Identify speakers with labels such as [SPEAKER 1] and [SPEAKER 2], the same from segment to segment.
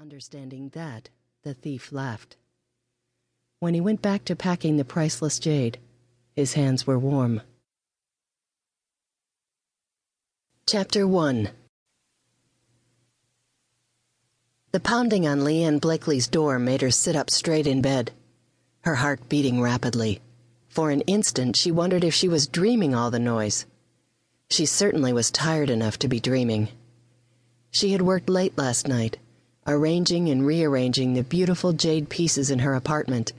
[SPEAKER 1] Understanding that, the thief laughed. When he went back to packing the priceless jade, his hands were warm. Chapter 1 The pounding on Lianne Blakely's door made her sit up straight in bed, her heart beating rapidly. For an instant, she wondered if she was dreaming all the noise. She certainly was tired enough to be dreaming. She had worked late last night arranging and rearranging the beautiful jade pieces in her apartment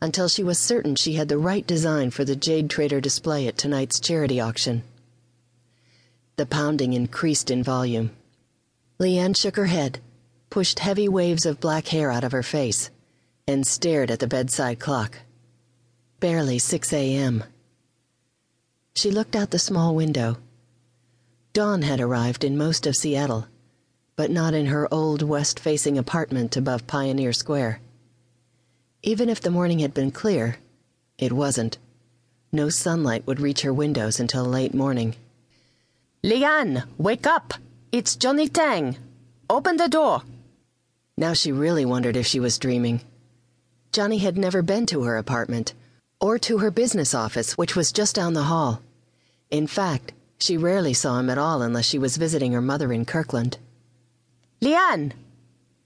[SPEAKER 1] until she was certain she had the right design for the jade trader display at tonight's charity auction. The pounding increased in volume. Lianne shook her head, pushed heavy waves of black hair out of her face, and stared at the bedside clock. Barely 6 a.m. She looked out the small window. Dawn had arrived in most of Seattle but not in her old west facing apartment above Pioneer Square. Even if the morning had been clear, it wasn't. No sunlight would reach her windows until late morning.
[SPEAKER 2] Lianne, wake up! It's Johnny Tang! Open the door!
[SPEAKER 1] Now she really wondered if she was dreaming. Johnny had never been to her apartment, or to her business office, which was just down the hall. In fact, she rarely saw him at all unless she was visiting her mother in Kirkland.
[SPEAKER 2] Lianne!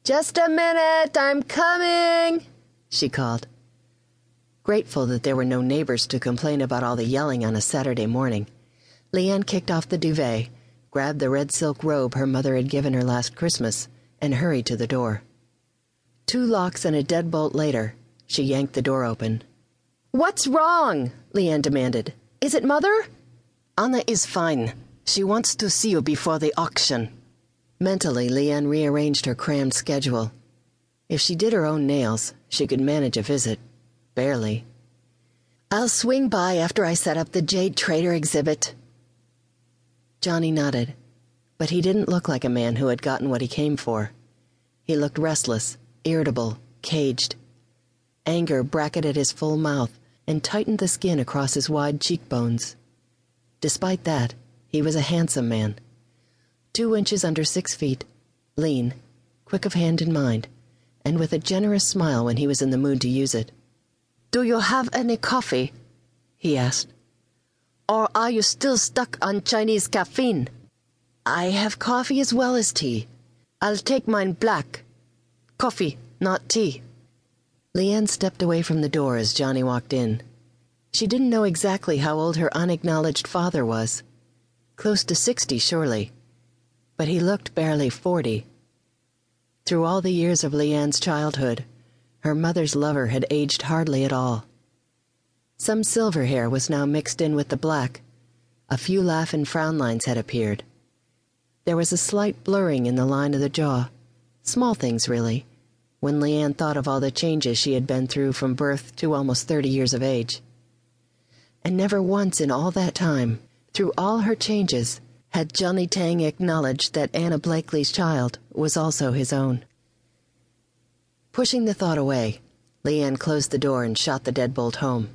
[SPEAKER 1] Just a minute, I'm coming, she called. Grateful that there were no neighbors to complain about all the yelling on a Saturday morning, Lianne kicked off the duvet, grabbed the red silk robe her mother had given her last Christmas, and hurried to the door. Two locks and a deadbolt later, she yanked the door open.
[SPEAKER 2] What's wrong? Lianne demanded. Is it Mother?
[SPEAKER 1] Anna is fine. She wants to see you before the auction. Mentally, Lianne rearranged her crammed schedule. If she did her own nails, she could manage a visit. Barely. I'll swing by after I set up the Jade Trader exhibit. Johnny nodded, but he didn't look like a man who had gotten what he came for. He looked restless, irritable, caged. Anger bracketed his full mouth and tightened the skin across his wide cheekbones. Despite that, he was a handsome man two inches under six feet, lean, quick of hand and mind, and with a generous smile when he was in the mood to use it.
[SPEAKER 2] Do you have any coffee? he asked. Or are you still stuck on Chinese caffeine?
[SPEAKER 1] I have coffee as well as tea.
[SPEAKER 2] I'll take mine black. Coffee, not tea.
[SPEAKER 1] Lianne stepped away from the door as Johnny walked in. She didn't know exactly how old her unacknowledged father was. Close to sixty, surely but he looked barely forty. Through all the years of Lianne's childhood, her mother's lover had aged hardly at all. Some silver hair was now mixed in with the black. A few laugh and frown lines had appeared. There was a slight blurring in the line of the jaw. Small things, really, when Lianne thought of all the changes she had been through from birth to almost 30 years of age. And never once in all that time, through all her changes, had Johnny Tang acknowledged that Anna Blakely's child was also his own. Pushing the thought away, Lianne closed the door and shot the deadbolt home.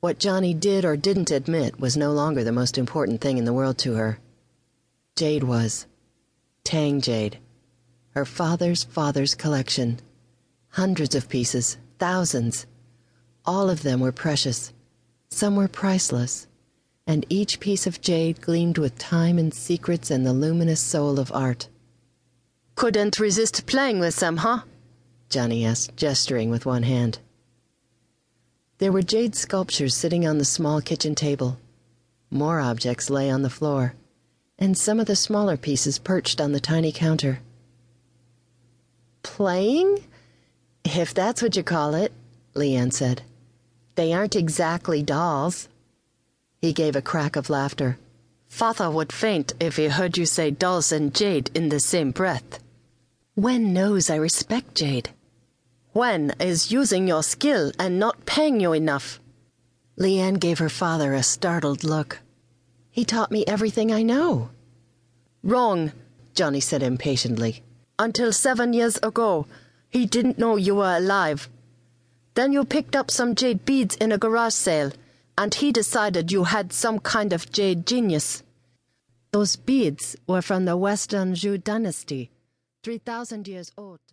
[SPEAKER 1] What Johnny did or didn't admit was no longer the most important thing in the world to her. Jade was. Tang Jade. Her father's father's collection. Hundreds of pieces, thousands. All of them were precious. Some were priceless and each piece of jade gleamed with time and secrets and the luminous soul of art.
[SPEAKER 2] Couldn't resist playing with some, huh?
[SPEAKER 1] Johnny asked, gesturing with one hand. There were jade sculptures sitting on the small kitchen table. More objects lay on the floor, and some of the smaller pieces perched on the tiny counter.
[SPEAKER 2] Playing? If that's what you call it, Lianne said. They aren't exactly dolls.
[SPEAKER 1] He gave a crack of laughter.
[SPEAKER 2] Father would faint if he heard you say dolls and Jade in the same breath.
[SPEAKER 1] Wen knows I respect Jade.
[SPEAKER 2] Wen is using your skill and not paying you enough.
[SPEAKER 1] Lianne gave her father a startled look. He taught me everything I know.
[SPEAKER 2] Wrong, Johnny said impatiently. Until seven years ago, he didn't know you were alive. Then you picked up some jade beads in a garage sale and he decided you had some kind of jade genius.
[SPEAKER 1] Those beads were from the Western Zhou dynasty, 3,000 years old.